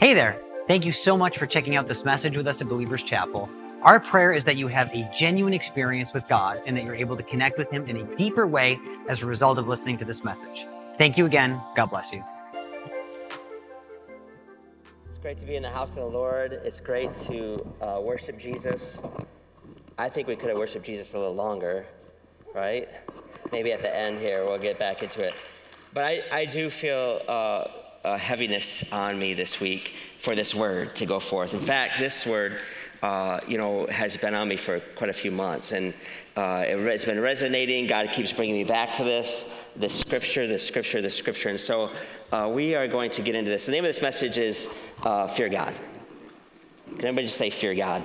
Hey there. Thank you so much for checking out this message with us at Believers Chapel. Our prayer is that you have a genuine experience with God and that you're able to connect with Him in a deeper way as a result of listening to this message. Thank you again. God bless you. It's great to be in the house of the Lord. It's great to uh, worship Jesus. I think we could have worshiped Jesus a little longer, right? Maybe at the end here, we'll get back into it. But I, I do feel uh, a heaviness on me this week for this word to go forth. In fact, this word uh, you know, has been on me for quite a few months. And uh, it, has been resonating. God keeps bringing me back to this, this scripture, this scripture, this scripture. And so uh, we are going to get into this. The name of this message is uh, Fear God. Can everybody just say, Fear God?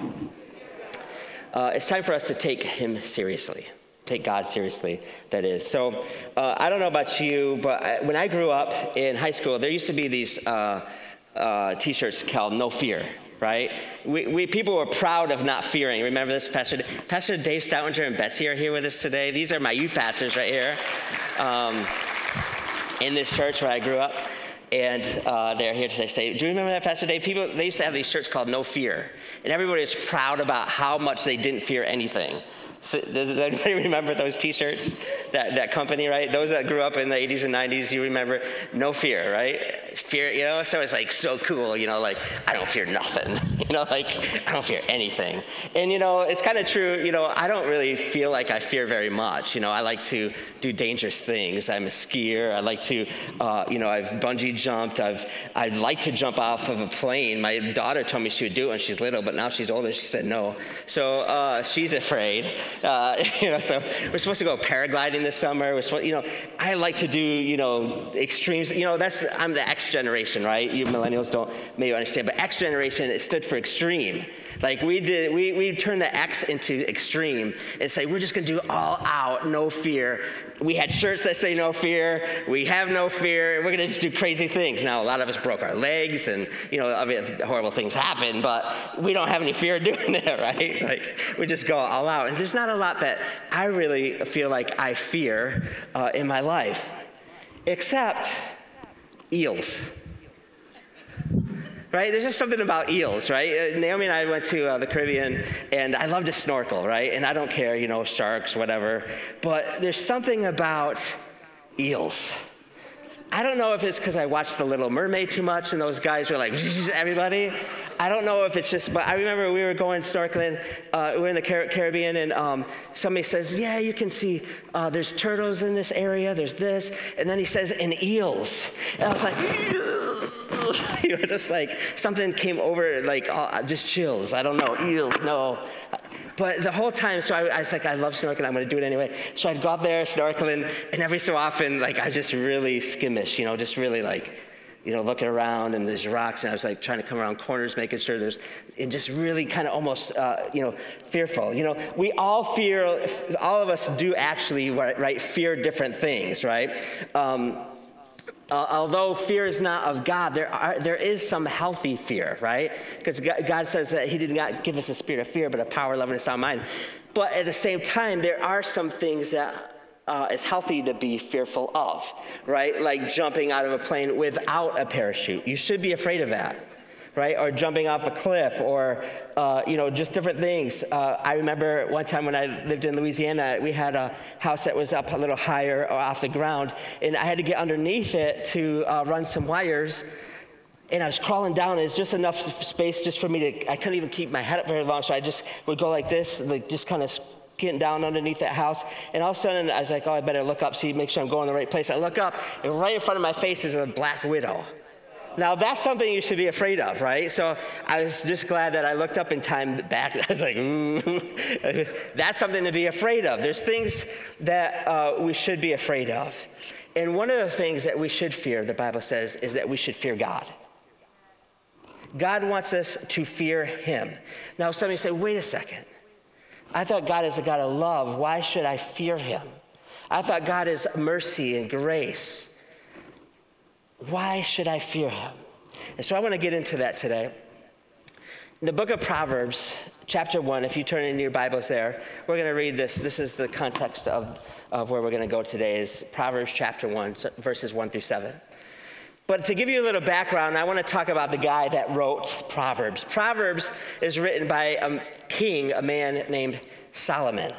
Uh, it's time for us to take Him seriously. Take God seriously, that is. So, uh, I don't know about you, but I, when I grew up in high school, there used to be these t shirts called No Fear right? We, we, people were proud of not fearing. Remember this, Pastor, Pastor Dave Stoutinger and Betsy are here with us today. These are my youth pastors right here um, in this church where I grew up. And uh, they're here today. Do you remember that, Pastor Dave? People, they used to have these shirts called No Fear. And everybody was proud about how much they didn't fear anything. So, does anybody remember those T-shirts? That that company, right? Those that grew up in the 80s and 90s, you remember no fear, right? Fear, you know. So it's like so cool, you know. Like I don't fear nothing, you know. Like I don't fear anything. And you know, it's kind of true. You know, I don't really feel like I fear very much. You know, I like to do dangerous things. I'm a skier. I like to, uh, you know, I've bungee jumped. I've I'd like to jump off of a plane. My daughter told me she would do it when she's little, but now she's older. She said no. So uh, she's afraid. Uh, you know, so we're supposed to go paragliding this summer. We're supposed, you know, I like to do, you know, extremes. You know, that's I'm the X generation, right? You millennials don't maybe understand, but X generation it stood for extreme. Like we did, we we turned the X into extreme and say we're just gonna do all out, no fear. We had shirts that say no fear. We have no fear. We're gonna just do crazy things. Now a lot of us broke our legs, and you know, horrible things happen, but we don't have any fear of doing it, right? Like we just go all out, and there's not a lot that I really feel like I fear uh, in my life, except eels right? There's just something about eels, right? Uh, Naomi and I went to uh, the Caribbean, and I love to snorkel, right? And I don't care, you know, sharks, whatever. But there's something about eels. I don't know if it's because I watched The Little Mermaid too much, and those guys were like, everybody. I don't know if it's just, but I remember we were going snorkeling. Uh, we are in the Car- Caribbean, and um, somebody says, "Yeah, you can see uh, there's turtles in this area. There's this," and then he says, "and eels." And I was like, you know, just like something came over, like uh, just chills. I don't know, eels, no. But the whole time, so I, I, was like, I love snorkeling. I'm going to do it anyway. So I'd go out there snorkeling, and every so often, like I just really skimmish, you know, just really like you know, looking around and there's rocks, and I was like trying to come around corners, making sure there's, and just really kind of almost, uh, you know, fearful. You know, we all fear, all of us do actually, right, right fear different things, right? Um, uh, although fear is not of God, there, are, there is some healthy fear, right? Because God says that He did not give us a spirit of fear, but a power, love, and a sound mind. But at the same time, there are some things that uh, is healthy to be fearful of, right? Like jumping out of a plane without a parachute. You should be afraid of that, right? Or jumping off a cliff, or uh, you know, just different things. Uh, I remember one time when I lived in Louisiana, we had a house that was up a little higher off the ground, and I had to get underneath it to uh, run some wires. And I was crawling down, it's just enough space just for me to, I couldn't even keep my head up very long, so I just would go like this, like just kind of getting down underneath that house. And all of a sudden, I was like, oh, I better look up, see, make sure I'm going the right place. I look up, and right in front of my face is a black widow. Now, that's something you should be afraid of, right? So I was just glad that I looked up in time back. I was like, that's something to be afraid of. There's things that uh, we should be afraid of. And one of the things that we should fear, the Bible says, is that we should fear God. God wants us to fear Him. Now, somebody say, wait a second. I thought God is a God of love. Why should I fear him? I thought God is mercy and grace. Why should I fear him? And so I want to get into that today. In the book of Proverbs, chapter 1, if you turn in your Bibles there, we're going to read this. This is the context of, of where we're going to go today is Proverbs chapter 1, verses 1 through 7. But to give you a little background, I want to talk about the guy that wrote Proverbs. Proverbs is written by a king, a man named Solomon.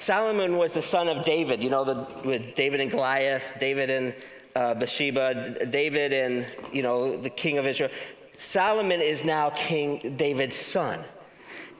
Solomon was the son of David, you know, the, with David and Goliath, David and uh, Bathsheba, David and, you know, the king of Israel. Solomon is now King David's son.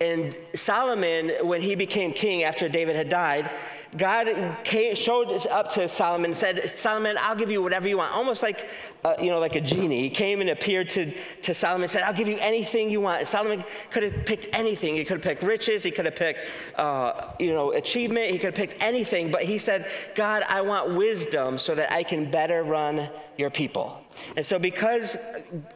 And Solomon, when he became king after David had died, God came, showed up to Solomon and said, Solomon, I'll give you whatever you want. Almost like, uh, you know, like a genie. He came and appeared to, to Solomon and said, I'll give you anything you want. Solomon could have picked anything. He could have picked riches. He could have picked, uh, you know, achievement. He could have picked anything. But he said, God, I want wisdom so that I can better run your people. And so, because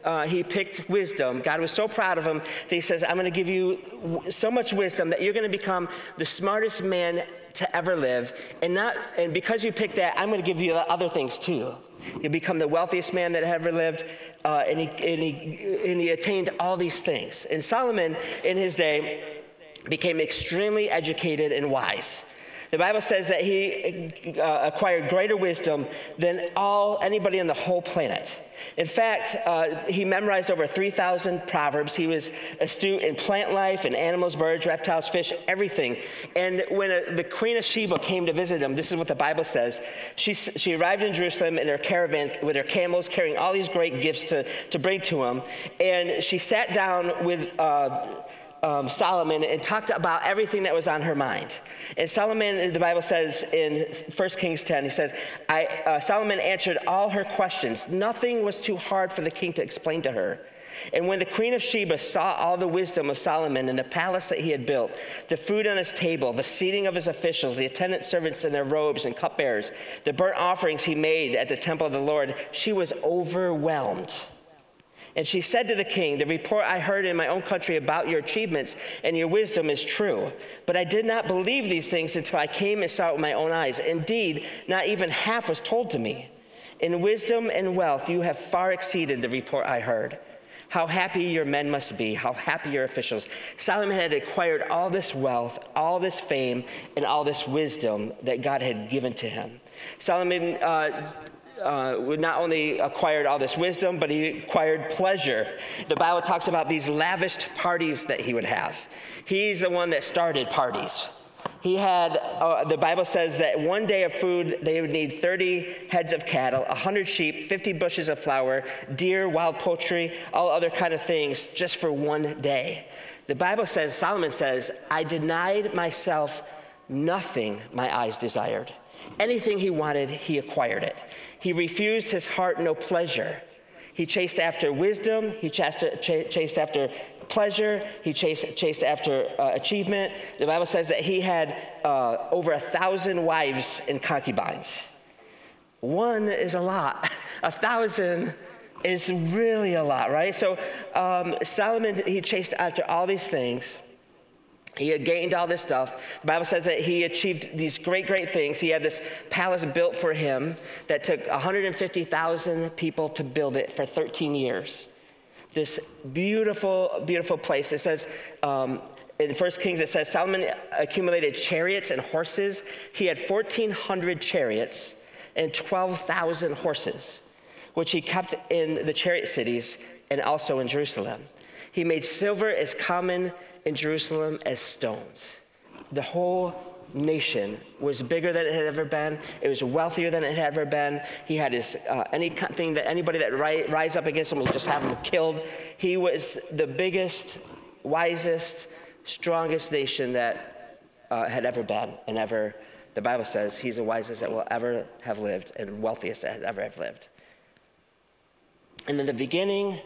uh, he picked wisdom, God was so proud of him that he says, I'm going to give you so much wisdom that you're going to become the smartest man to ever live. And, not, and because you picked that, I'm going to give you other things too. You'll become the wealthiest man that ever lived, uh, and, he, and, he, and he attained all these things. And Solomon, in his day, became extremely educated and wise. The Bible says that he uh, acquired greater wisdom than all anybody on the whole planet. In fact, uh, he memorized over 3,000 proverbs. He was astute in plant life and animals, birds, reptiles, fish, everything. And when a, uh, the Queen of Sheba came to visit him, this is what the Bible says. She, she arrived in Jerusalem in her caravan with her camels, carrying all these great gifts to, to bring to him. And she sat down with uh, um, Solomon and talked about everything that was on her mind. And Solomon, the Bible says in 1 Kings 10, he says, I, uh, Solomon answered all her questions. Nothing was too hard for the king to explain to her. And when the queen of Sheba saw all the wisdom of Solomon and the palace that he had built, the food on his table, the seating of his officials, the attendant servants in their robes and cupbearers, the burnt offerings he made at the temple of the Lord, she was overwhelmed. And she said to the king, The report I heard in my own country about your achievements and your wisdom is true. But I did not believe these things until I came and saw it with my own eyes. Indeed, not even half was told to me. In wisdom and wealth, you have far exceeded the report I heard. How happy your men must be, how happy your officials. Solomon had acquired all this wealth, all this fame, and all this wisdom that God had given to him. Solomon uh, uh, not only acquired all this wisdom, but he acquired pleasure. The Bible talks about these lavished parties that he would have. He's the one that started parties. He had, uh, the Bible says that one day of food, they would need 30 heads of cattle, 100 sheep, 50 bushes of flour, deer, wild poultry, all other kind of things just for one day. The Bible says, Solomon says, I denied myself nothing my eyes desired. Anything he wanted, he acquired it. He refused his heart no pleasure. He chased after wisdom, he chased, after pleasure, he chased, chased after uh, achievement. The Bible says that he had uh, over a thousand wives and concubines. One is a lot, a thousand is really a lot, right? So um, Solomon, he chased after all these things. He had gained all this stuff. The Bible says that he achieved these great, great things. He had this palace built for him that took 150,000 people to build it for 13 years. This beautiful, beautiful place. It says um, in 1 Kings, it says Solomon accumulated chariots and horses. He had 1,400 chariots and 12,000 horses, which he kept in the chariot cities and also in Jerusalem. He made silver as common in Jerusalem as stones. The whole nation was bigger than it had ever been. It was wealthier than it had ever been. He had his uh, anything that anybody that ri- rise up against him would just have him killed. He was the biggest, wisest, strongest nation that uh, had ever been and ever. The Bible says he's the wisest that will ever have lived and wealthiest that ever have lived. And in the beginning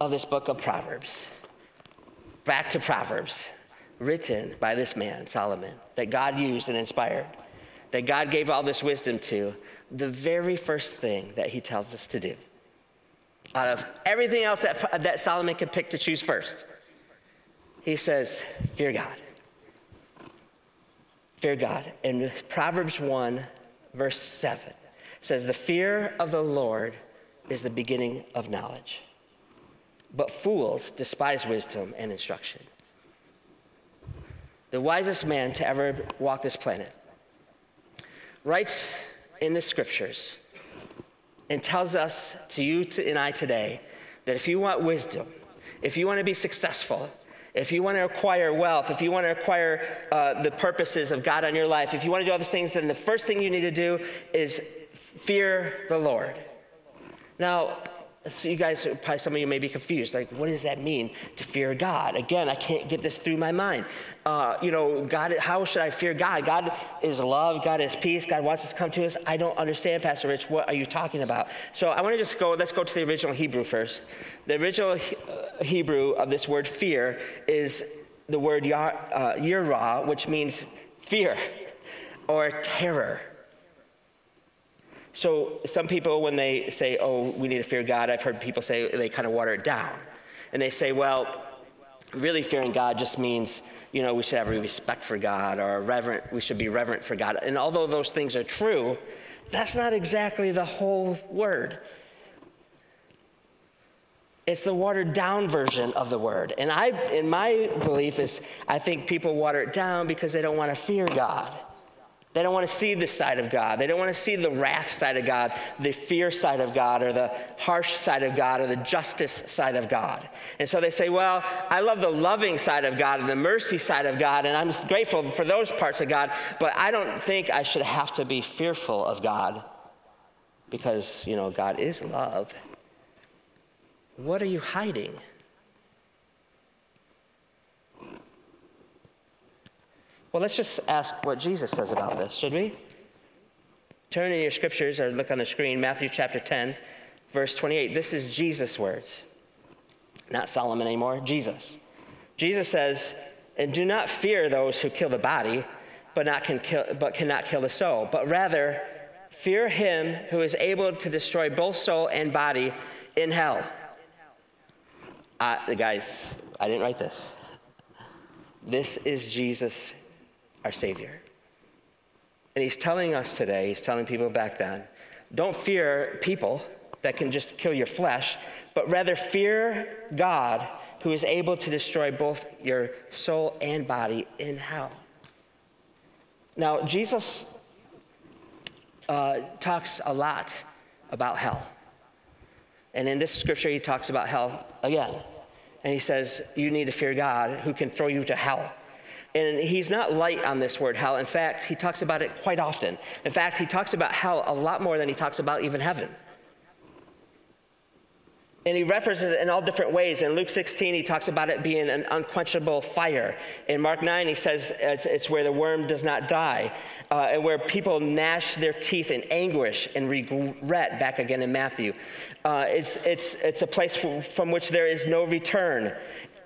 of this book of Proverbs, back to Proverbs, written by this man, Solomon, that God used and inspired, that God gave all this wisdom to, the very first thing that he tells us to do, out of everything else that, that Solomon could pick to choose first, he says, Fear God. Fear God. In Proverbs 1, verse 7, says, The fear of the Lord is the beginning of knowledge but fools despise wisdom and instruction. The wisest man to ever walk this planet writes in the scriptures and tells us, to you and I today, that if you want wisdom, if you want to be successful, if you want to acquire wealth, if you want to acquire uh, the purposes of God on your life, if you want to do all these things, then the first thing you need to do is fear the Lord. Now, so you guys, probably some of you may be confused. Like, what does that mean to fear God? Again, I can't get this through my mind. Uh, you know, God, how should I fear God? God is love. God is peace. God wants us to come to us. I don't understand, Pastor Rich. What are you talking about? So I want to just go. Let's go to the original Hebrew first. The original uh, Hebrew of this word fear is the word yar, uh, yirah, which means fear or terror. So some people, when they say, oh, we need to fear God, I've heard people say they kind of water it down. And they say, well, really fearing God just means, you know, we should have respect for God or reverent, we should be reverent for God. And although those things are true, that's not exactly the whole word. It's the watered down version of the word. And I, in my belief, is I think people water it down because they don't want to fear God. They don't want to see this side of God. They don't want to see the wrath side of God, the fear side of God, or the harsh side of God, or the justice side of God. And so they say, Well, I love the loving side of God and the mercy side of God, and I'm grateful for those parts of God, but I don't think I should have to be fearful of God because, you know, God is love. What are you hiding? Well, let's just ask what Jesus says about this, should we? Turn in your scriptures or look on the screen, Matthew chapter 10, verse 28. This is Jesus' words. Not Solomon anymore, Jesus. Jesus says, And do not fear those who kill the body, but, not can kill, but cannot kill the soul, but rather fear him who is able to destroy both soul and body in hell. Uh, guys, I didn't write this. This is Jesus our Savior. And He's telling us today, He's telling people back then, don't fear people that can just kill your flesh, but rather fear God who is able to destroy both your soul and body in hell. Now, Jesus uh, talks a lot about hell. And in this scripture, he talks about hell again. And he says, You need to fear God who can throw you to hell. And he's not light on this word hell. In fact, he talks about it quite often. In fact, he talks about hell a lot more than he talks about even heaven. And he references it in all different ways. In Luke 16, he talks about it being an unquenchable fire. In Mark 9, he says it's, it's where the worm does not die, uh, and where people gnash their teeth in anguish and regret, back again in Matthew. Uh, it's, it's, it's a place from, from which there is no return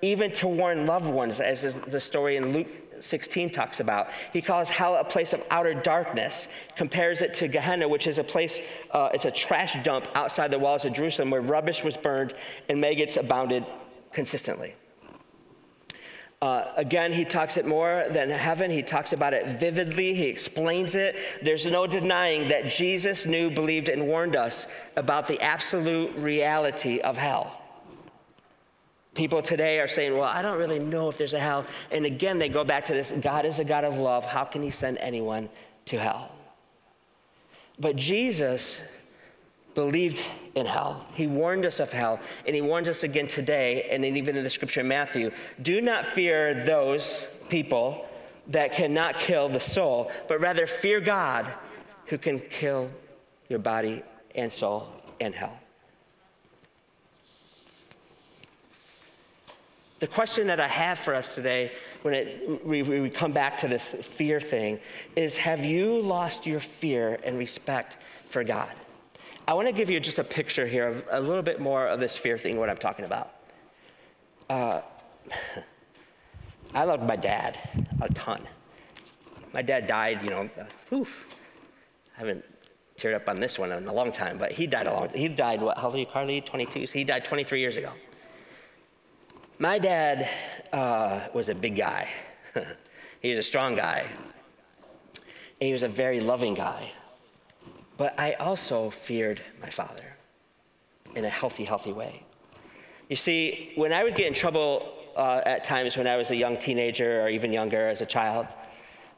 even to warn loved ones, as the story in Luke 16 talks about. He calls hell a place of outer darkness, compares it to Gehenna, which is a place, uh, it's a trash dump outside the walls of Jerusalem where rubbish was burned and maggots abounded consistently. Uh, again, he talks it more than heaven. He talks about it vividly. He explains it. There's no denying that Jesus knew, believed, and warned us about the absolute reality of hell. People today are saying, Well, I don't really know if there's a hell. And again, they go back to this God is a God of love. How can he send anyone to hell? But Jesus believed in hell. He warned us of hell, and he warns us again today, and then even in the scripture in Matthew do not fear those people that cannot kill the soul, but rather fear God who can kill your body and soul in hell. The question that I have for us today, when it, we, we come back to this fear thing, is have you lost your fear and respect for God? I want to give you just a picture here of a little bit more of this fear thing, what I'm talking about. Uh, I loved my dad a ton. My dad died, you know, whew, I haven't teared up on this one in a long time, but he died a long He died, what, how old are you, Carly? 22? So he died 23 years ago. My dad uh, was a big guy. he was a strong guy. And he was a very loving guy. But I also feared my father in a healthy, healthy way. You see, when I would get in trouble uh, at times when I was a young teenager or even younger as a child,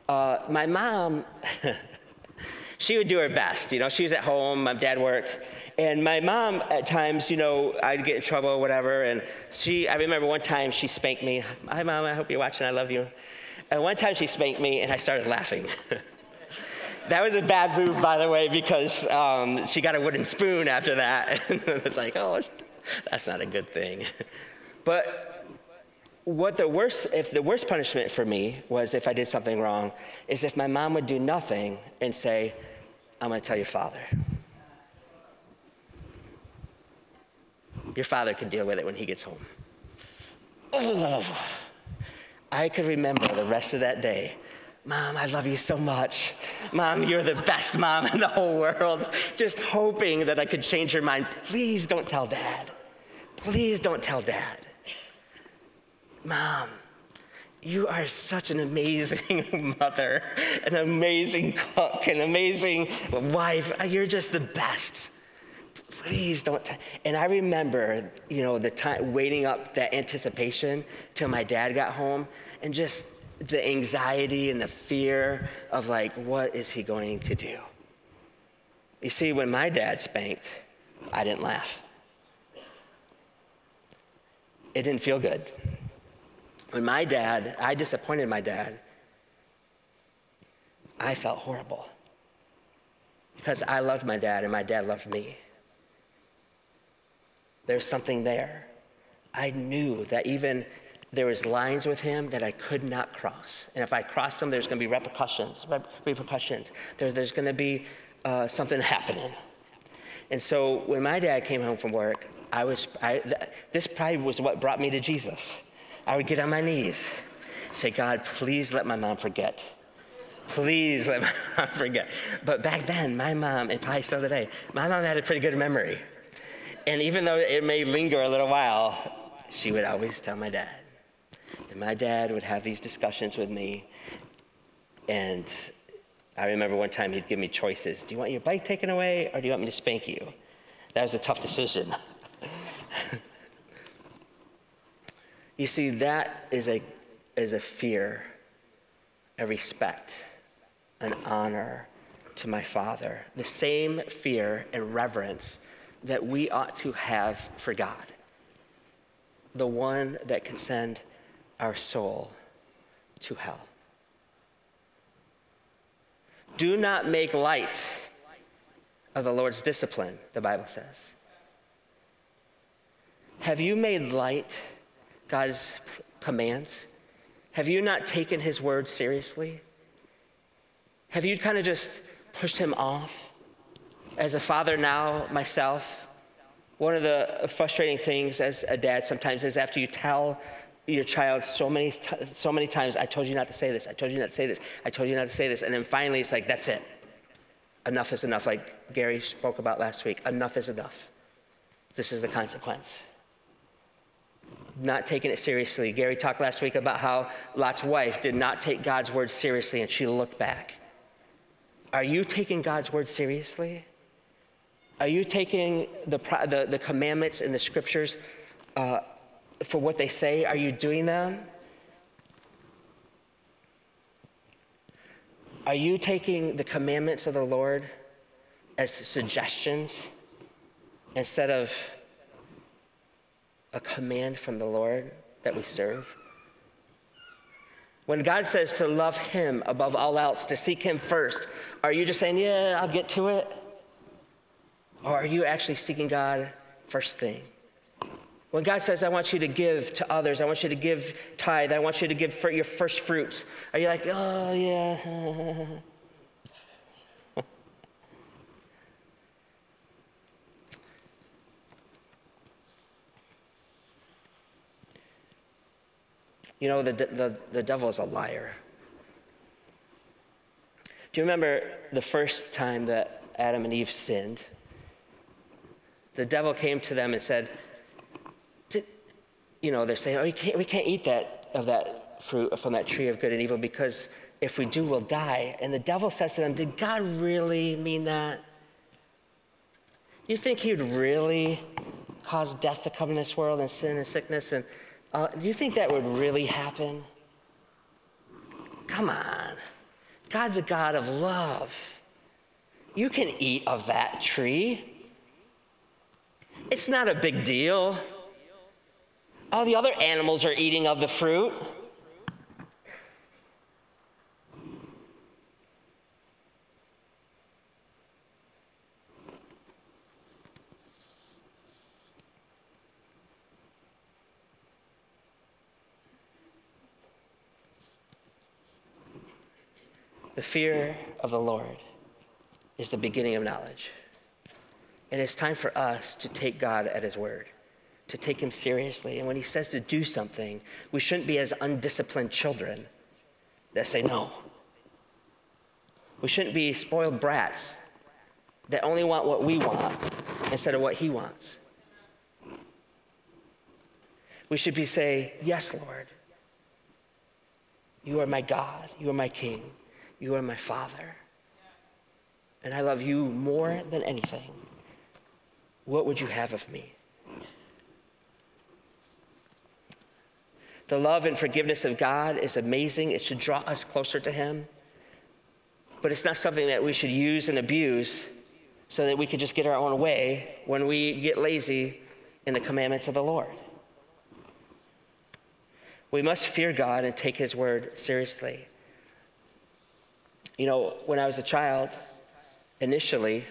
uh, my mom, She would do her best. You know, she was at home, my dad worked. And my mom, at times, you know, I'd get in trouble or whatever. And she, I remember one time she spanked me. Hi, mom, I hope you're watching. I love you. And one time she spanked me, and I started laughing. that was a bad move, by the way, because um, she got a wooden spoon after that. and it's like, oh, that's not a good thing. but what the worst, if the worst punishment for me was if I did something wrong, is if my mom would do nothing and say, I'm going to tell your father. Your father can deal with it when he gets home. Oh, I could remember the rest of that day. Mom, I love you so much. Mom, you're the best mom in the whole world. Just hoping that I could change her mind. Please don't tell dad. Please don't tell dad. Mom, you are such an amazing mother, an amazing cook, an amazing wife. Uh, you're just the best. Please don't. T-. And I remember, you know, the time waiting up that anticipation till my dad got home, and just the anxiety and the fear of like, what is he going to do? You see, when my dad spanked, I didn't laugh. It didn't feel good. When my dad, I disappointed my dad, I felt horrible because I loved my dad and my dad loved me. There's something there. I knew that even there was lines with him that I could not cross. And if I crossed them, there's going to be repercussions. Repercussions. There, there's going to be uh, something happening. And so when my dad came home from work, I was. I, this probably was what brought me to Jesus. I would get on my knees, say, God, please let my mom forget. Please let my mom forget. But back then, my mom, and probably still today, my mom had a pretty good memory. And even though it may linger a little while, she would always tell my dad. And my dad would have these discussions with me. And I remember one time he'd give me choices Do you want your bike taken away or do you want me to spank you? That was a tough decision. You see, that is a, is a fear, a respect, an honor to my Father. The same fear and reverence that we ought to have for God, the one that can send our soul to hell. Do not make light of the Lord's discipline, the Bible says. Have you made light? God's commands? Have you not taken his word seriously? Have you kind of just pushed him off? As a father now, myself, one of the frustrating things as a dad sometimes is after you tell your child so many, so many times, I told you not to say this, I told you not to say this, I told you not to say this, and then finally it's like, that's it. Enough is enough, like Gary spoke about last week. Enough is enough. This is the consequence not taking it seriously. Gary talked last week about how Lot's wife did not take God's word seriously and she looked back. Are you taking God's word seriously? Are you taking the, the, the commandments and the scriptures uh, for what they say? Are you doing them? Are you taking the commandments of the Lord as suggestions instead of a command from the Lord that we serve? When God says to love Him above all else, to seek Him first, are you just saying, yeah, I'll get to it? Or are you actually seeking God first thing? When God says, I want you to give to others, I want you to give tithe, I want you to give your first fruits, are you like, oh, yeah? You know, the, the, the devil is a liar. Do you remember the first time that Adam and Eve sinned? The devil came to them and said, you know, they're saying, oh, we can't, we can't eat that of that fruit from that tree of good and evil because if we do, we'll die. And the devil says to them, Did God really mean that? You think he would really cause death to come in this world and sin and sickness and uh, do you think that would really happen? Come on. God's a God of love. You can eat of that tree. It's not a big deal. All the other animals are eating of the fruit. The fear of the Lord is the beginning of knowledge. And it's time for us to take God at His word, to take Him seriously. And when He says to do something, we shouldn't be as undisciplined children that say no. We shouldn't be spoiled brats that only want what we want instead of what He wants. We should be say, Yes, Lord. You are my God. You are my King. You are my Father. And I love you more than anything. What would you have of me? The love and forgiveness of God is amazing. It should draw us closer to Him. But it's not something that we should use and abuse so that we could just get our own way when we get lazy in the commandments of the Lord. We must fear God and take His word seriously. You know, when I was a child, initially,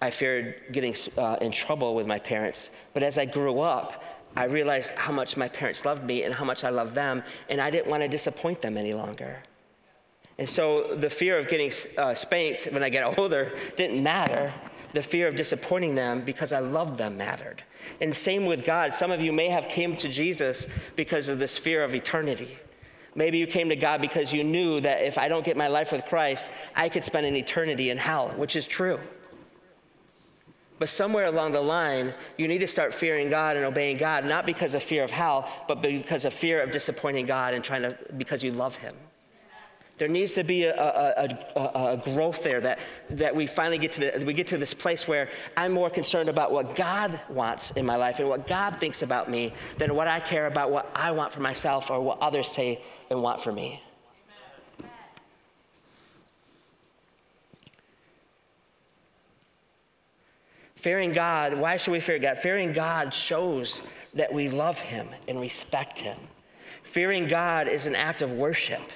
I feared getting uh, in trouble with my parents. But as I grew up, I realized how much my parents loved me and how much I loved them, and I didn't want to disappoint them any longer. And so the fear of getting uh, spanked when I get older didn't matter. The fear of disappointing them because I loved them mattered. And same with God. Some of you may have came to Jesus because of this fear of eternity. Maybe you came to God because you knew that if I don't get my life with Christ, I could spend an eternity in hell, which is true. But somewhere along the line, you need to start fearing God and obeying God, not because of fear of hell, but because of fear of disappointing God and trying to, because you love Him. There needs to be a, a, a, a, growth there that, that we finally get to, the, we get to this place where I'm more concerned about what God wants in my life and what God thinks about me than what I care about what I want for myself or what others say and want for me. Fearing God, why should we fear God? Fearing God shows that we love Him and respect Him. Fearing God is an act of worship.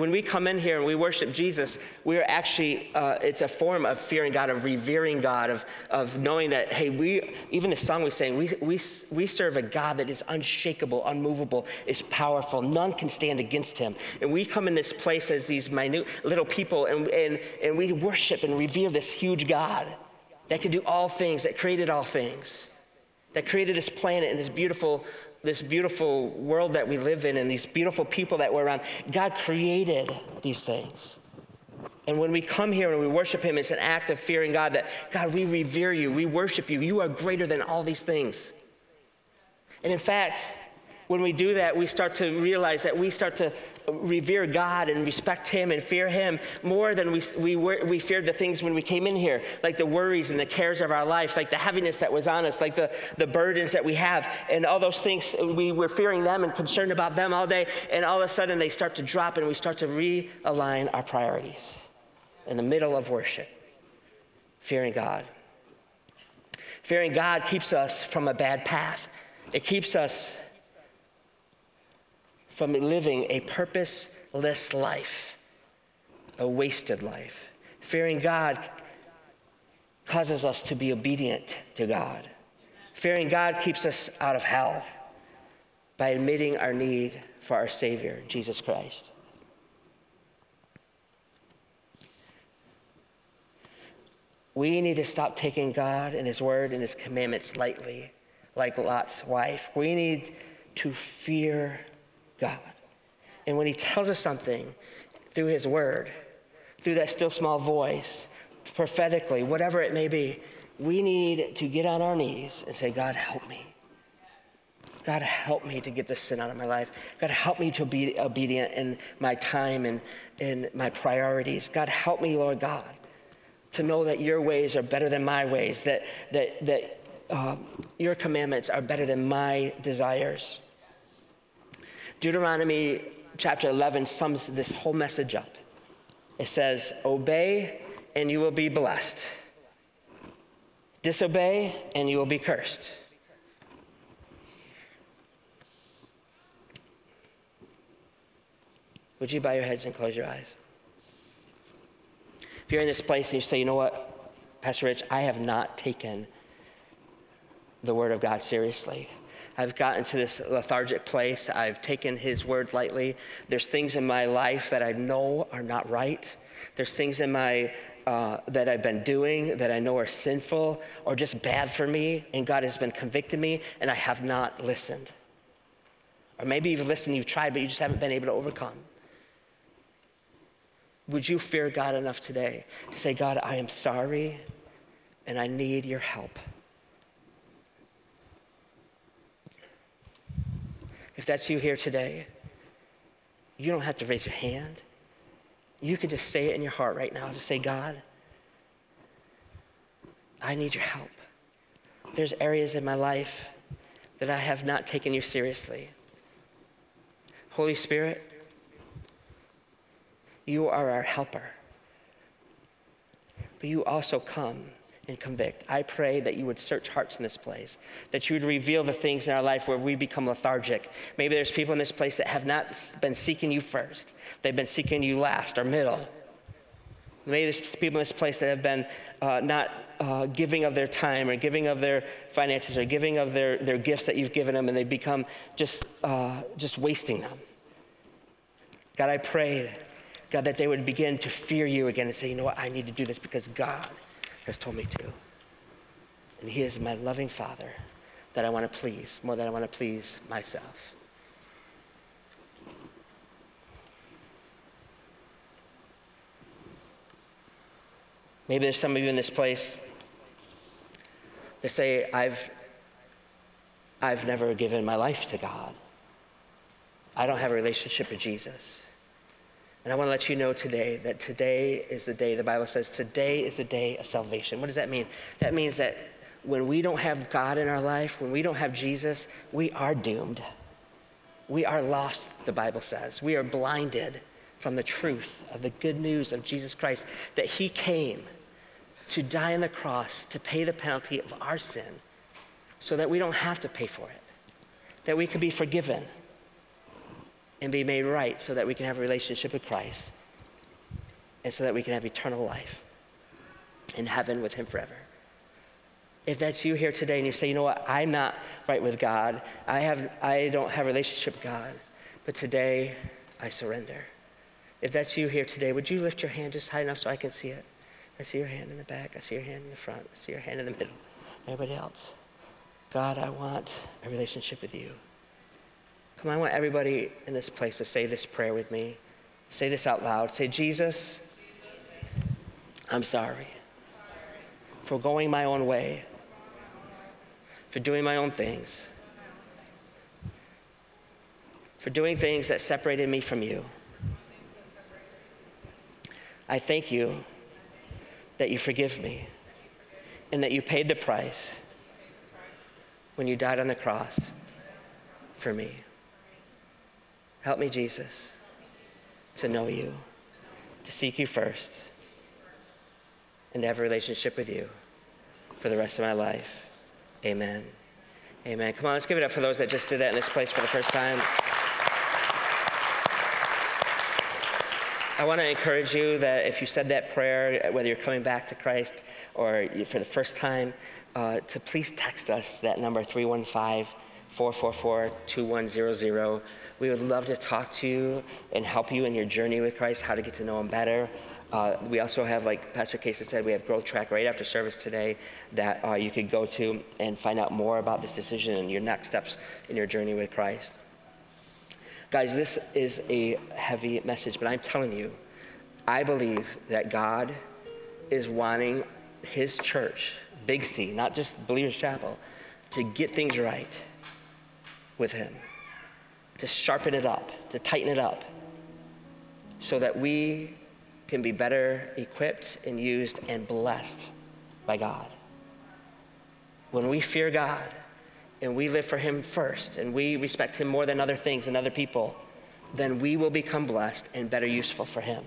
When we come in here and we worship Jesus, we are actually, uh, it's a form of fearing God, of revering God, of, of knowing that, hey, we, even the song we sang, we, we, we serve a God that is unshakable, unmovable, is powerful. None can stand against him. And we come in this place as these minute little people and, and, and we worship and revere this huge God that can do all things, that created all things, that created this planet and this beautiful this beautiful world that we live in and these beautiful people that we're around. God created these things. And when we come here and we worship Him, it's an act of fearing God that, God, we revere you, we worship you. You are greater than all these things. And in fact, when we do that, we start to realize that we start to revere God and respect Him and fear Him more than we, we, we feared the things when we came in here, like the worries and the cares of our life, like the heaviness that was on us, like the, the burdens that we have, and all those things. We were fearing them and concerned about them all day, and all of a sudden they start to drop and we start to realign our priorities in the middle of worship, fearing God. Fearing God keeps us from a bad path. It keeps us from living a purposeless life, a wasted life. Fearing God causes us to be obedient to God. Fearing God keeps us out of hell by admitting our need for our Savior, Jesus Christ. We need to stop taking God and His Word and His commandments lightly, like Lot's wife. We need to fear God. And when He tells us something through His Word, through that still small voice, prophetically, whatever it may be, we need to get on our knees and say, God, help me. God, help me to get this sin out of my life. God, help me to be obedient in my time and in my priorities. God, help me, Lord God, to know that your ways are better than my ways, that, that, that uh, your commandments are better than my desires. Deuteronomy chapter 11 sums this whole message up. It says, Obey and you will be blessed. Disobey, and you will be cursed. Would you bow your heads and close your eyes? If you're in this place and you say, you know what, Pastor Rich, I have not taken the Word of God seriously. I've gotten to this lethargic place. I've taken His Word lightly. There's things in my life that I know are not right. There's things in my uh, that I've been doing that I know are sinful or just bad for me, and God has been convicting me, and I have not listened. Or maybe you've listened, you've tried, but you just haven't been able to overcome. Would you fear God enough today to say, God, I am sorry and I need your help? If that's you here today, you don't have to raise your hand. You can just say it in your heart right now. Just say, God, I need your help. There's areas in my life that I have not taken you seriously. Holy Spirit, you are our helper. But you also come and convict. I pray that you would search hearts in this place, that you would reveal the things in our life where we become lethargic. Maybe there's people in this place that have not been seeking you first, they've been seeking you last or middle. Maybe there's people in this place that have been uh, not uh, giving of their time or giving of their finances or giving of their, their gifts that you've given them and they become just, uh, just wasting them. God, I pray, God, that they would begin to fear you again and say, you know what, I need to do this because God has told me to. And He is my loving Father that I want to please more than I want to please myself. Maybe there's some of you in this place that say, I've, I've never given my life to God. I don't have a relationship with Jesus. And I want to let you know today that today is the day, the Bible says, today is the day of salvation. What does that mean? That means that when we don't have God in our life, when we don't have Jesus, we are doomed. We are lost, the Bible says. We are blinded from the truth of the good news of Jesus Christ, that He came to die on the cross to pay the penalty of our sin so that we don't have to pay for it, that we could be forgiven and be made right so that we can have a relationship with Christ and so that we can have eternal life in heaven with Him forever. If that's you here today and you say, you know what, I'm not right with God, I, have, I don't have a relationship with God, but today I surrender. If that's you here today, would you lift your hand just high enough so I can see it? I see your hand in the back, I see your hand in the front, I see your hand in the middle. Everybody else. God, I want a relationship with you. Come on, I want everybody in this place to say this prayer with me. Say this out loud. Say, Jesus, I'm sorry for going my own way, for doing my own things, for doing things that separated me from you. I thank you that you forgive me and that you paid the price when you died on the cross for me. Help me, Jesus, to know you, to seek you first, and to have a relationship with you for the rest of my life. Amen. Amen. Come on, let's give it up for those that just did that in this place for the first time. I want to encourage you that if you said that prayer, whether you're coming back to Christ or for the first time, uh, to please text us that number 315 444 2100. We would love to talk to you and help you in your journey with Christ, how to get to know Him better. Uh, we also have, like Pastor Casey said, we have Growth Track right after service today that uh, you could go to and find out more about this decision and your next steps in your journey with Christ. Guys, this is a heavy message, but I'm telling you, I believe that God is wanting His church, Big C, not just Believers Chapel, to get things right with Him to sharpen it up, to tighten it up, so that we can be better equipped and used and blessed by God. When we fear God and we live for Him first and we respect Him more than other things and other people, then we will become blessed and better useful for Him.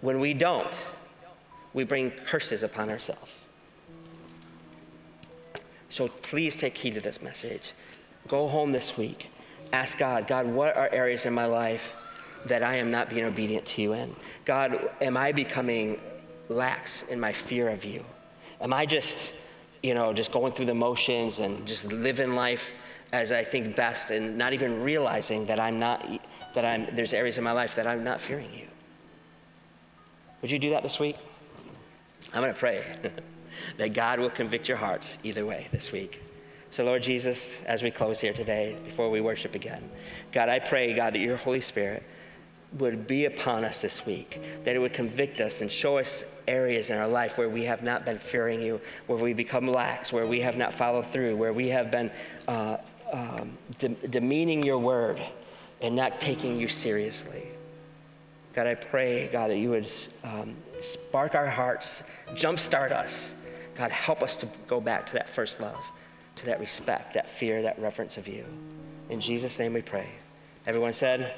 When we don't, we bring curses upon ourselves. So please take heed to this message. Go home this week. Ask God, God, what are areas in my life that I am not being obedient to you in? God, am I becoming lax in my fear of you? Am I just, you know, just going through the motions and just living life as I think best and not even realizing that I'm not, that I'm, there's areas in my life that I'm not fearing you? Would you do that this week? I'm going to pray that God will convict your hearts either way this week. So, Lord Jesus, as we close here today, before we worship again, God, I pray, God, that your Holy Spirit would be upon us this week, that it would convict us and show us areas in our life where we have not been fearing you, where we become lax, where we have not followed through, where we have been uh, um, de- demeaning your word and not taking you seriously. God, I pray, God, that you would um, spark our hearts, jumpstart us. God, help us to go back to that first love, to that respect, that fear, that reverence of you. In Jesus' name we pray. Everyone said,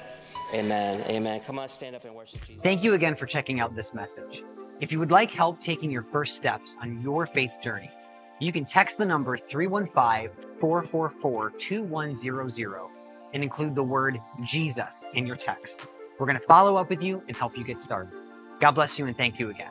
Amen. Amen. Come on, stand up and worship Jesus. Thank you again for checking out this message. If you would like help taking your first steps on your faith journey, you can text the number 315 444 2100 and include the word Jesus in your text. We're going to follow up with you and help you get started. God bless you and thank you again.